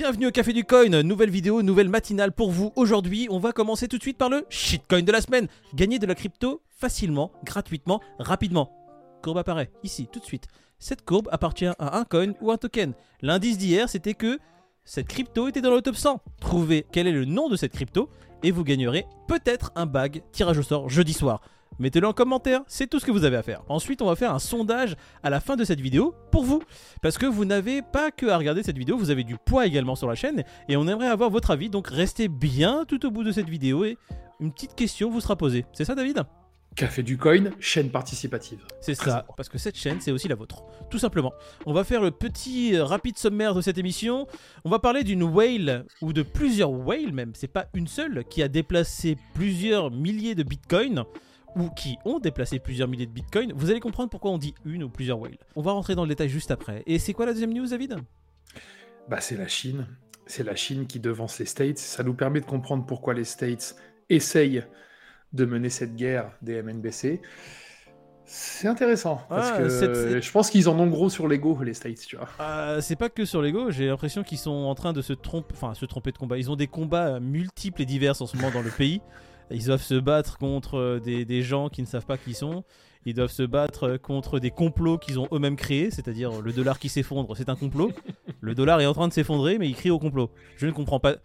Bienvenue au Café du Coin, nouvelle vidéo, nouvelle matinale pour vous. Aujourd'hui, on va commencer tout de suite par le shitcoin de la semaine. Gagner de la crypto facilement, gratuitement, rapidement. Courbe apparaît ici, tout de suite. Cette courbe appartient à un coin ou un token. L'indice d'hier, c'était que cette crypto était dans le top 100. Trouvez quel est le nom de cette crypto et vous gagnerez peut-être un bag tirage au sort jeudi soir. Mettez-le en commentaire, c'est tout ce que vous avez à faire. Ensuite, on va faire un sondage à la fin de cette vidéo pour vous. Parce que vous n'avez pas que à regarder cette vidéo, vous avez du poids également sur la chaîne et on aimerait avoir votre avis. Donc restez bien tout au bout de cette vidéo et une petite question vous sera posée. C'est ça, David? Café du Coin, chaîne participative. C'est ça, parce que cette chaîne, c'est aussi la vôtre. Tout simplement. On va faire le petit euh, rapide sommaire de cette émission. On va parler d'une whale, ou de plusieurs whales même, c'est pas une seule, qui a déplacé plusieurs milliers de bitcoins ou qui ont déplacé plusieurs milliers de bitcoins, vous allez comprendre pourquoi on dit une ou plusieurs whales. On va rentrer dans le détail juste après. Et c'est quoi la deuxième news, David? Bah, c'est la Chine. C'est la Chine qui devance les States. Ça nous permet de comprendre pourquoi les States essayent de mener cette guerre des MNBC. C'est intéressant parce Ah, que je pense qu'ils en ont gros sur l'ego les States, tu vois. Euh, c'est pas que sur l'ego, j'ai l'impression qu'ils sont en train de se tromper, enfin se tromper de combat. Ils ont des combats multiples et divers en ce moment dans le pays. Ils doivent se battre contre euh, des, des gens qui ne savent pas qui ils sont. Ils doivent se battre euh, contre des complots qu'ils ont eux-mêmes créés, c'est-à-dire le dollar qui s'effondre, c'est un complot. Le dollar est en train de s'effondrer, mais il crie au complot. Je ne comprends pas.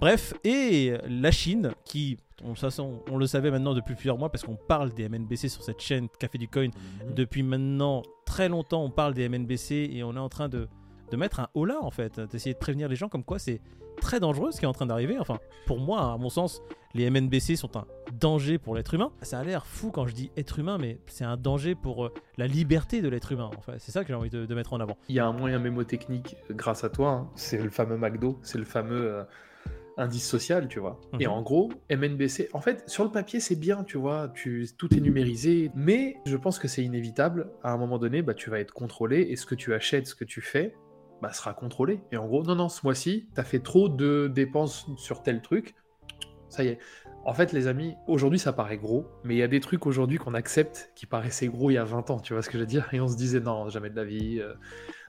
Bref, et la Chine, qui, on, ça, on- on le savait maintenant depuis plusieurs mois, parce qu'on parle des MNBC sur cette chaîne Café du Coin depuis maintenant très longtemps, on parle des MNBC et on est en train de, de mettre un holà en fait, d'essayer de prévenir les gens comme quoi c'est très dangereux ce qui est en train d'arriver. Enfin, pour moi, à mon sens, les MNBC sont un danger pour l'être humain. Ça a l'air fou quand je dis être humain, mais c'est un danger pour euh, la liberté de l'être humain. Enfin, c'est ça que j'ai envie de, de mettre en avant. Il y a un moyen mémotechnique grâce à toi, hein. c'est le fameux McDo, c'est le fameux euh, indice social, tu vois. Et Mhm. en gros, MNBC, en fait, sur le papier, c'est bien, tu vois, tu, tout est numérisé, mais je pense que c'est inévitable. À un moment donné, bah, tu vas être contrôlé, et ce que tu achètes, ce que tu fais, bah, sera contrôlé. Et en gros, non, non, ce mois-ci, t'as fait trop de dépenses sur tel truc, ça y est. En fait, les amis, aujourd'hui ça paraît gros, mais il y a des trucs aujourd'hui qu'on accepte qui paraissaient gros il y a 20 ans, tu vois ce que je veux dire? Et on se disait non, jamais de la vie. euh,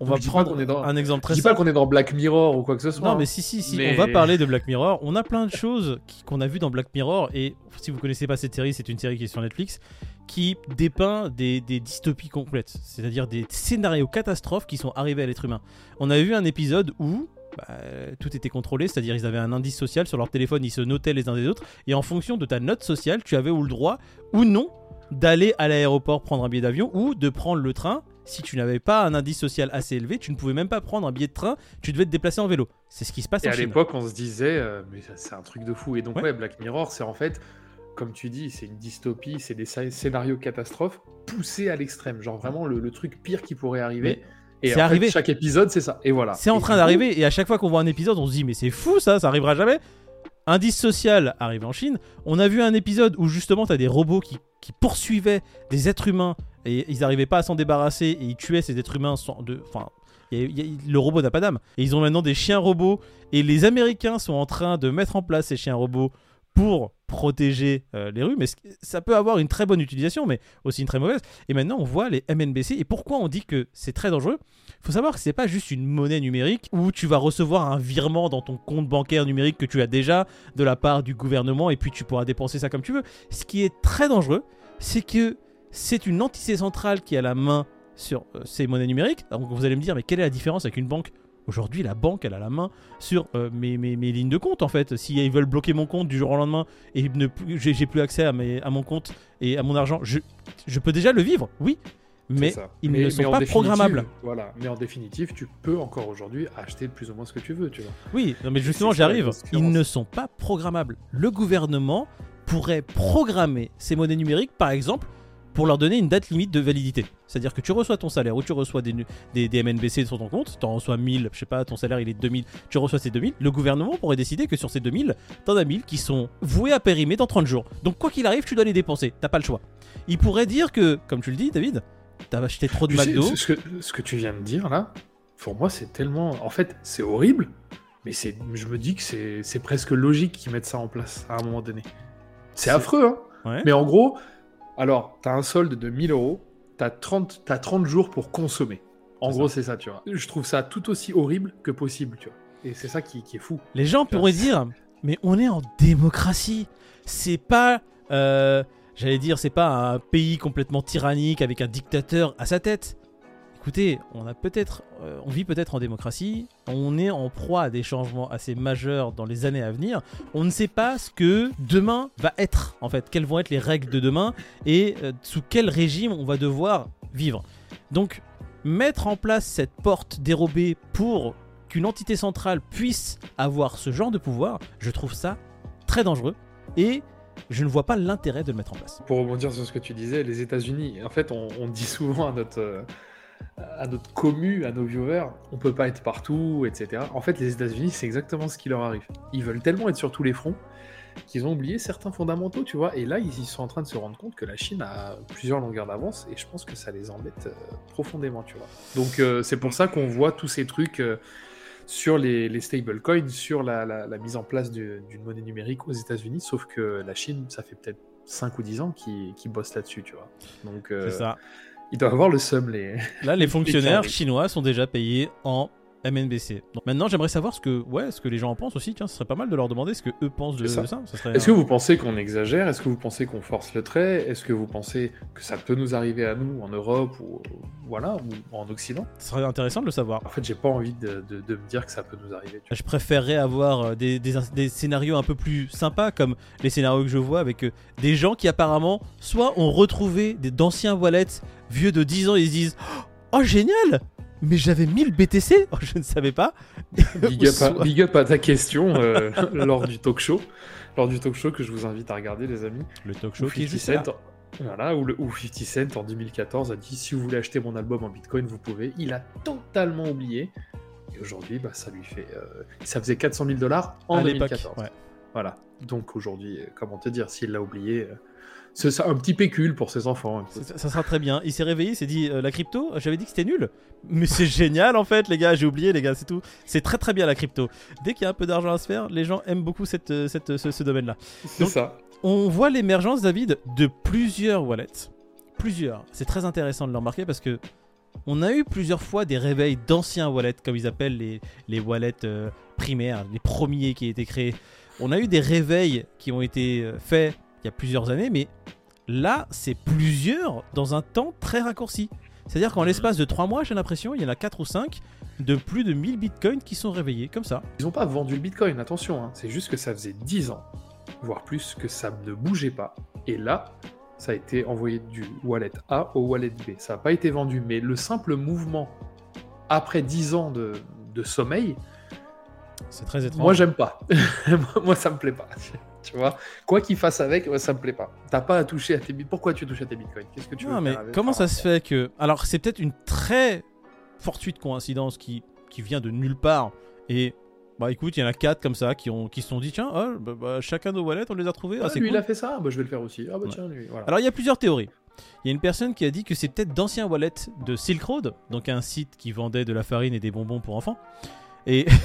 On Donc, va je prendre qu'on est dans- un exemple Je très dis pas qu'on est dans Black Mirror ou quoi que ce soit. Non, hein. mais si, si, si, Mais- on va parler de Black Mirror. On a plein de choses qu'on a vues dans Black Mirror. Et si vous connaissez pas cette série, c'est une série qui est sur Netflix qui dépeint des, des dystopies complètes, c'est-à-dire des scénarios catastrophes qui sont arrivés à l'être humain. On a vu un épisode où bah, tout était contrôlé, c'est-à-dire ils avaient un indice social sur leur téléphone, ils se notaient les uns des autres, et en fonction de ta note sociale, tu avais ou le droit ou non d'aller à l'aéroport prendre un billet d'avion ou de prendre le train. Si tu n'avais pas un indice social assez élevé, tu ne pouvais même pas prendre un billet de train, tu devais te déplacer en vélo. C'est ce qui se passe Et en à l'époque, on se disait, euh, mais c'est un truc de fou. Et donc, Ouais. ouais, Black Mirror, c'est en fait, comme tu dis, c'est une dystopie, c'est des sc- scénarios catastrophes poussés à l'extrême. Genre vraiment le, le truc pire qui pourrait arriver. Et c'est fait, arrivé. chaque épisode, c'est ça. Et voilà. C'est en Et train d'arriver et à chaque fois qu'on voit un épisode, on se dit mais c'est fou ça, ça arrivera jamais. Indice social arrive en Chine. On a vu un épisode où justement tu as des robots qui, qui poursuivaient des êtres humains et ils n'arrivaient pas à s'en débarrasser et ils tuaient ces êtres humains sans de enfin il y a- il y a- le robot n'a pas d'âme. Et ils ont maintenant des chiens robots. Et les Américains sont en train de mettre en place ces chiens robots pour protéger euh, les rues. Mais ça peut avoir une très bonne utilisation, mais aussi une très mauvaise. Et maintenant, on voit les MNBC. Et pourquoi on dit que c'est très dangereux? Faut savoir que c'est pas juste une monnaie numérique où tu vas recevoir un virement dans ton compte bancaire numérique que tu as déjà de la part du gouvernement et puis tu pourras dépenser ça comme tu veux. Ce qui est très dangereux, c'est que c'est une entité centrale qui a la main sur euh, ces monnaies numériques. Donc vous allez me dire, mais quelle est la différence avec une banque Aujourd'hui, la banque, elle a la main sur euh, mes, mes- mes lignes de compte, en fait. Si ils veulent bloquer mon compte du jour au lendemain et ne plus- j'ai j'ai plus accès à, mes- à mon compte et à mon argent, je, je peux déjà le vivre, oui. Mais ils Mais- ne sont pas programmables. Voilà. Mais en définitive, tu peux encore aujourd'hui acheter plus ou moins ce que tu veux, tu vois. Oui, non, mais justement, j'arrive. Ils ne sont pas programmables. Le gouvernement pourrait programmer ces monnaies numériques, par exemple, pour leur donner une date limite de validité. C'est-à-dire que tu reçois ton salaire ou tu reçois des, des, des MNBC sur ton compte, tu en reçois 1000, je sais pas, ton salaire il est 2000, tu reçois ces 2000, le gouvernement pourrait décider que sur ces 2000, t'en as 1000 qui sont voués à périmer dans 30 jours. Donc quoi qu'il arrive, tu dois les dépenser, t'as pas le choix. Il pourrait dire que, comme tu le dis David, t'as acheté trop de Tu McDo, ce, ce que, ce que tu viens de dire là, pour moi, c'est tellement. En fait, c'est horrible, mais c'est, je me dis que c'est, c'est presque logique qu'ils mettent ça en place à un moment donné. C'est C'est- affreux, hein. Ouais. Mais en gros, alors, t'as un solde de 1000 euros, t'as 30, t'as 30 jours pour consommer. En gros, c'est ça, tu vois. Je trouve ça tout aussi horrible que possible, tu vois. Et c'est ça qui, qui est fou. Les gens pourraient dire, mais on est en démocratie. C'est pas, euh, j'allais dire, c'est pas un pays complètement tyrannique avec un dictateur à sa tête. Écoutez, on peut-être, euh, on vit peut-être en démocratie. On est en proie à des changements assez majeurs dans les années à venir. On ne sait pas ce que demain va être, en fait, quelles vont être les règles de demain et euh, sous quel régime on va devoir vivre. Donc, mettre en place cette porte dérobée pour qu'une entité centrale puisse avoir ce genre de pouvoir, je trouve ça très dangereux et je ne vois pas l'intérêt de le mettre en place. Pour rebondir sur ce que tu disais, les États-Unis, en fait, on, on dit souvent à notre, euh, à notre commu, à nos viewers, on peut pas être partout, etc. En fait, les États-Unis, c'est exactement ce qui leur arrive. Ils veulent tellement être sur tous les fronts qu'ils ont oublié certains fondamentaux, tu vois. Et là, ils sont en train de se rendre compte que la Chine a plusieurs longueurs d'avance et je pense que ça les embête euh, profondément, tu vois. Donc, euh, c'est pour ça qu'on voit tous ces trucs. euh, sur les, stablecoins, sur la, mise en place du- d'une monnaie numérique aux États-Unis, sauf que la Chine, ça fait peut-être 5 ou 10 ans qu'ils qu'ils bossent là-dessus, tu vois. C'est ça. Ils doivent avoir le seum, les. Là, les fonctionnaires chinois sont déjà payés en MNBC. Donc maintenant, j'aimerais savoir ce que, ouais, ce que les gens en pensent aussi. Tiens, ce serait pas mal de leur demander ce que eux pensent de ça. de ça. Ça serait, Est-ce que vous pensez qu'on exagère? Est-ce que vous pensez qu'on force le trait? Est-ce que vous pensez que ça peut nous arriver à nous en Europe ou voilà ou en Occident? Ça serait intéressant de le savoir. En fait, j'ai pas envie de, de- de me dire que ça peut nous arriver. Je préférerais avoir euh, des, des- des scénarios un peu plus sympas, comme les scénarios que je vois avec euh, des gens qui apparemment soit ont retrouvé des- d'anciens wallets vieux de 10 ans et ils se disent Oh génial Mais j'avais 1000 BTC Oh, Je ne savais pas. Big up, à, Soit- big up à ta question euh, lors du talk show, lors du talk show que je vous invite à regarder, les amis. Le talk show qui est 50 juste là. Cent, voilà, où, le, où 50 Cent en 2014 a dit si vous voulez acheter mon album en Bitcoin, vous pouvez. Il a totalement oublié. Et aujourd'hui, bah, ça lui fait, euh, ça faisait 400 000 dollars en à l'époque. 2014. Ouais. Voilà. Donc aujourd'hui, euh, comment te dire, s'il l'a oublié, euh, c'est un petit pécule pour ses enfants. Ça, ça sera très bien. Il s'est réveillé, il s'est dit euh, la crypto, j'avais dit que c'était nul. Mais c'est génial en fait, les gars, j'ai oublié, les gars, c'est tout. C'est très très bien la crypto. Dès qu'il y a un peu d'argent à se faire, les gens aiment beaucoup cette, euh, cette, ce, ce domaine-là. C'est Donc- ça. On voit l'émergence, David, de plusieurs wallets. Plusieurs. C'est très intéressant de le remarquer parce que on a eu plusieurs fois des réveils d'anciens wallets, comme ils appellent les, les wallets euh, primaires, les premiers qui ont été créés. On a eu des réveils qui ont été euh, faits il y a plusieurs années, mais là, c'est plusieurs dans un temps très raccourci. C'est-à-dire qu'en l'espace de 3 mois, j'ai l'impression, il y en a 4 ou 5 de plus de 1000 bitcoins qui sont réveillés, comme ça. Ils n'ont pas vendu le Bitcoin, attention. hein. C'est juste que ça faisait 10 ans, voire plus, que ça ne bougeait pas. Et là, ça a été envoyé du wallet A au wallet B. Ça n'a pas été vendu, mais le simple mouvement après 10 ans de, de sommeil, C'est très étrange. moi j'aime pas. moi, ça me plaît pas. tu vois Quoi qu'il fasse avec, moi, ça me plaît pas. T'as pas à toucher à tes bitcoins. Pourquoi tu touches à tes bitcoins? Qu'est-ce que tu veux Non, mais faire avec comment ça se fait que. Alors, c'est peut-être une très fortuite coïncidence qui, qui vient de nulle part. Et bah écoute, il y en a quatre comme ça qui ont qui se sont dit tiens, oh, bah, bah, chacun nos wallets, on les a trouvés. Ah, Ah, c'est lui, cool. il a fait ça, bah, je vais le faire aussi. Ah bah Ouais. tiens, lui, voilà. Alors, il y a plusieurs théories. Il y a une personne qui a dit que c'est peut-être d'anciens wallets de Silk Road, donc un site qui vendait de la farine et des bonbons pour enfants. Et.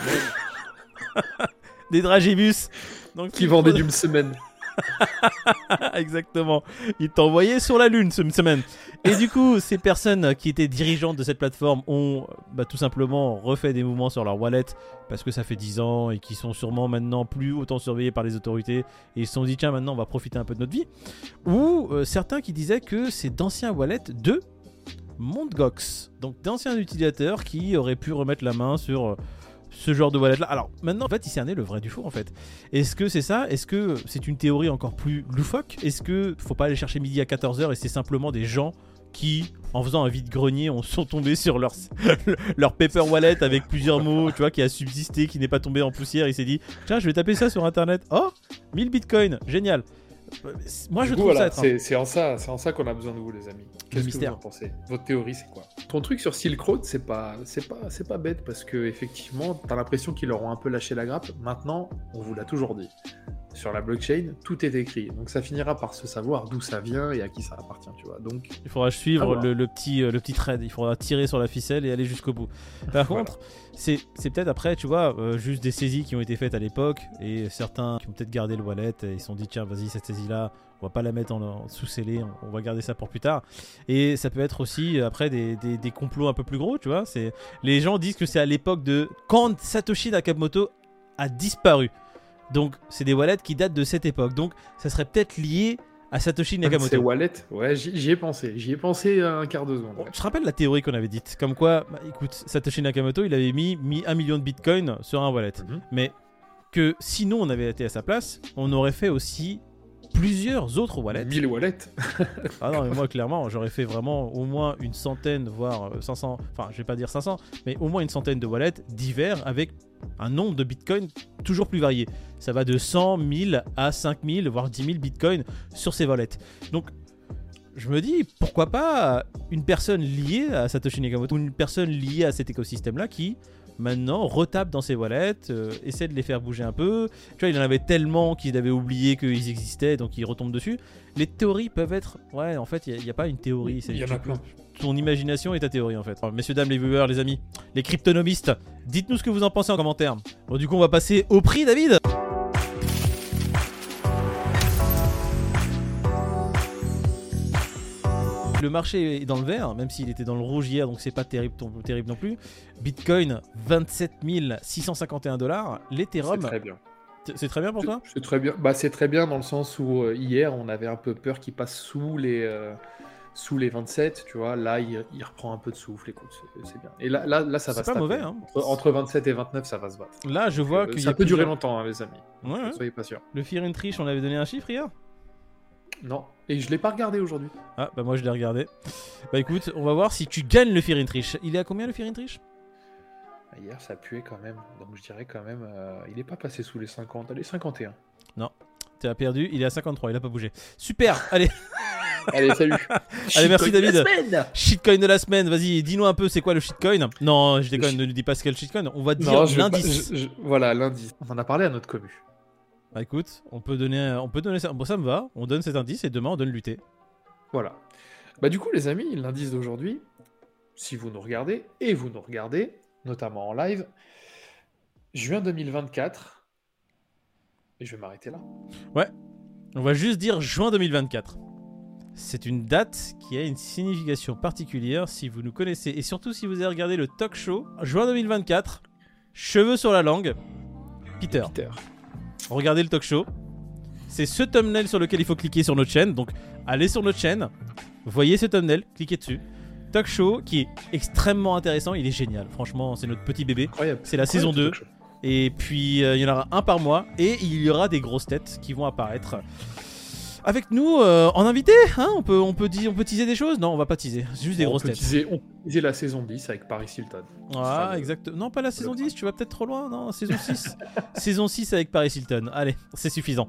des dragibus. Donc, qui Road- d'une semaine. Exactement. Il t'a envoyé sur la Lune cette semaine. Et du coup, ces personnes qui étaient dirigeantes de cette plateforme ont bah, tout simplement refait des mouvements sur leur wallet parce que ça fait 10 ans et qui sont sûrement maintenant plus autant surveillés par les autorités. Et ils se sont dit, tiens, maintenant on va profiter un peu de notre vie. Ou euh, certains qui disaient que c'est d'anciens wallets de Mondgox. Donc d'anciens utilisateurs qui auraient pu remettre la main sur. euh, ce genre de wallet là. Alors maintenant en fait il cerné le vrai du faux en fait. Est-ce que c'est ça? Est-ce que c'est une théorie encore plus loufoque? Est-ce que faut pas aller chercher midi à 14h et c'est simplement des gens qui, en faisant un vide-grenier, ont- sont tombés sur leur, leur paper wallet avec plusieurs mots, tu vois, qui a subsisté, qui n'est pas tombé en poussière. Il s'est dit, tiens, je vais taper ça sur internet. Oh, 1000 bitcoins, génial. Moi, je coup, trouve voilà, ça c'est en ça, c'est en ça qu'on a besoin de vous, les amis. Qu'est-ce que vous en pensez? Votre théorie, c'est quoi? Ton truc sur Silk Road, c'est pas, c'est pas, c'est pas bête parce que effectivement, t'as l'impression qu'ils leur ont un peu lâché la grappe. Maintenant, on vous l'a toujours dit. Sur la blockchain, tout est écrit. Donc ça finira par se savoir d'où ça vient et à qui ça appartient, tu vois. Donc Il faudra suivre le, le petit, euh, le petit thread. Il faudra tirer sur la ficelle et aller jusqu'au bout. Par Voilà. contre, c'est c'est peut-être après, tu vois, euh, juste des saisies qui ont été faites à l'époque et certains qui ont peut-être gardé le wallet et ils se sont dit, tiens, vas-y, cette saisie-là, On va pas la mettre en, en sous-scellé, on, on va garder ça pour plus tard. Et ça peut être aussi euh, après des, des- des complots un peu plus gros, tu vois. C'est les gens disent que c'est à l'époque de quand Satoshi Nakamoto a disparu. Donc c'est des wallets qui datent de cette époque. Donc ça serait peut-être lié à Satoshi C'est Nakamoto. Wallet Ouais, j'y ai pensé. J'y ai pensé un quart de seconde. ouais. Je te rappelle la théorie qu'on avait dite, comme quoi, bah, écoute, Satoshi Nakamoto, il avait mis, mis 1 million de bitcoin sur un wallet. Mhm. Mais que sinon on avait été à sa place, on aurait fait aussi plusieurs autres wallets. 1000 wallets. Ah non, mais moi clairement, j'aurais fait vraiment au moins une centaine, voire euh, 500, enfin je vais pas dire 500, mais au moins une centaine de wallets divers avec un nombre de bitcoins toujours plus varié. Ça va de 100 000 à 5000, voire 10 000 bitcoins sur ces wallets. Donc je me dis, pourquoi pas une personne liée à Satoshi Nakamoto, ou une personne liée à cet écosystème-là qui maintenant retape dans ses wallets, euh, essaie de les faire bouger un peu. Tu vois, il en avait tellement qu'il avait oublié qu'ils existaient, donc il retombe dessus. Les théories peuvent être... Ouais, en fait, il n'y a, pas une théorie. c'est- Il y en a plein. Ton imagination est ta théorie en fait. Alors, messieurs, dames, les viewers, les amis, les cryptonomistes, dites-nous ce que vous en pensez en commentaire. Bon, du coup, on va passer au prix, David Le marché est dans le vert, même s'il était dans le rouge hier, donc c'est pas terrible, non plus. Bitcoin, 27 651 dollars. C'est L'Ethereum, très bien. c'est très bien pour toi? C'est très bien. Bah, c'est très bien dans le sens où euh, hier, on avait un peu peur qu'il passe sous les, euh, sous les 27, tu vois. Là, il, il reprend un peu de souffle, écoute, c'est- c'est bien. Et là, là, là ça va C'est se pas taper. mauvais, hein. Entre, entre 27 et 29, ça va se battre. Là, je vois Euh, y ça a peut durer longtemps, hein, les amis. Ouais, ouais. Soyez pas sûrs. Le Fear and Trish, on avait donné un chiffre hier? Non. Et je l'ai pas regardé aujourd'hui. Ah, bah moi je l'ai regardé. Bah écoute, on va voir si tu gagnes le Fear and Trish. Il est à combien le Fear and Trish? Ah, Hier, ça puait quand même. Donc, je dirais quand même, euh, il est pas passé sous les 50. Allez, 51. Tu as perdu, il est à 53, il a pas bougé. Super, allez, Allez, salut. Allez, merci, David. shitcoin de la semaine, vas-y, dis-nous un peu c'est quoi le shitcoin? Non, je déconne, shit- ne nous dis pas ce qu'est le shitcoin, on va dire Non, l'indice. je- je- Voilà, l'indice. On en a parlé à notre commu. Bah écoute, on peut donner, on peut donner ça, bon ça me va, on donne cet indice et demain on donne l'UT. Voilà. Bah du coup les amis, l'indice d'aujourd'hui, si vous nous regardez, et vous nous regardez, notamment en live, juin 2024, et je vais m'arrêter là. On va juste dire juin 2024. C'est une date qui a une signification particulière si vous nous connaissez et surtout si vous avez regardé le talk show. Juin 2024, cheveux sur la langue, Peter. Peter. regardez le talk show. C'est ce thumbnail sur lequel il faut cliquer sur notre chaîne. Donc allez sur notre chaîne, voyez ce thumbnail, cliquez dessus. Talk show qui est extrêmement intéressant, il est génial. Franchement, c'est notre petit bébé. C'est la Incroyable, saison ce 2. talk show. Et puis euh, il y en aura un par mois et il y aura des grosses têtes qui vont apparaître. Avec nous euh, en invité, hein on, peut, on, peut dire, on peut teaser des choses? Non, on va pas teaser, c'est juste des on grosses peut têtes. teaser- on peut teaser la saison 10 avec Paris Hilton. Ah, exact. Non, pas la saison le 10, tu vas peut-être trop loin. Non, saison 6. saison 6 avec Paris Hilton. Allez, c'est suffisant.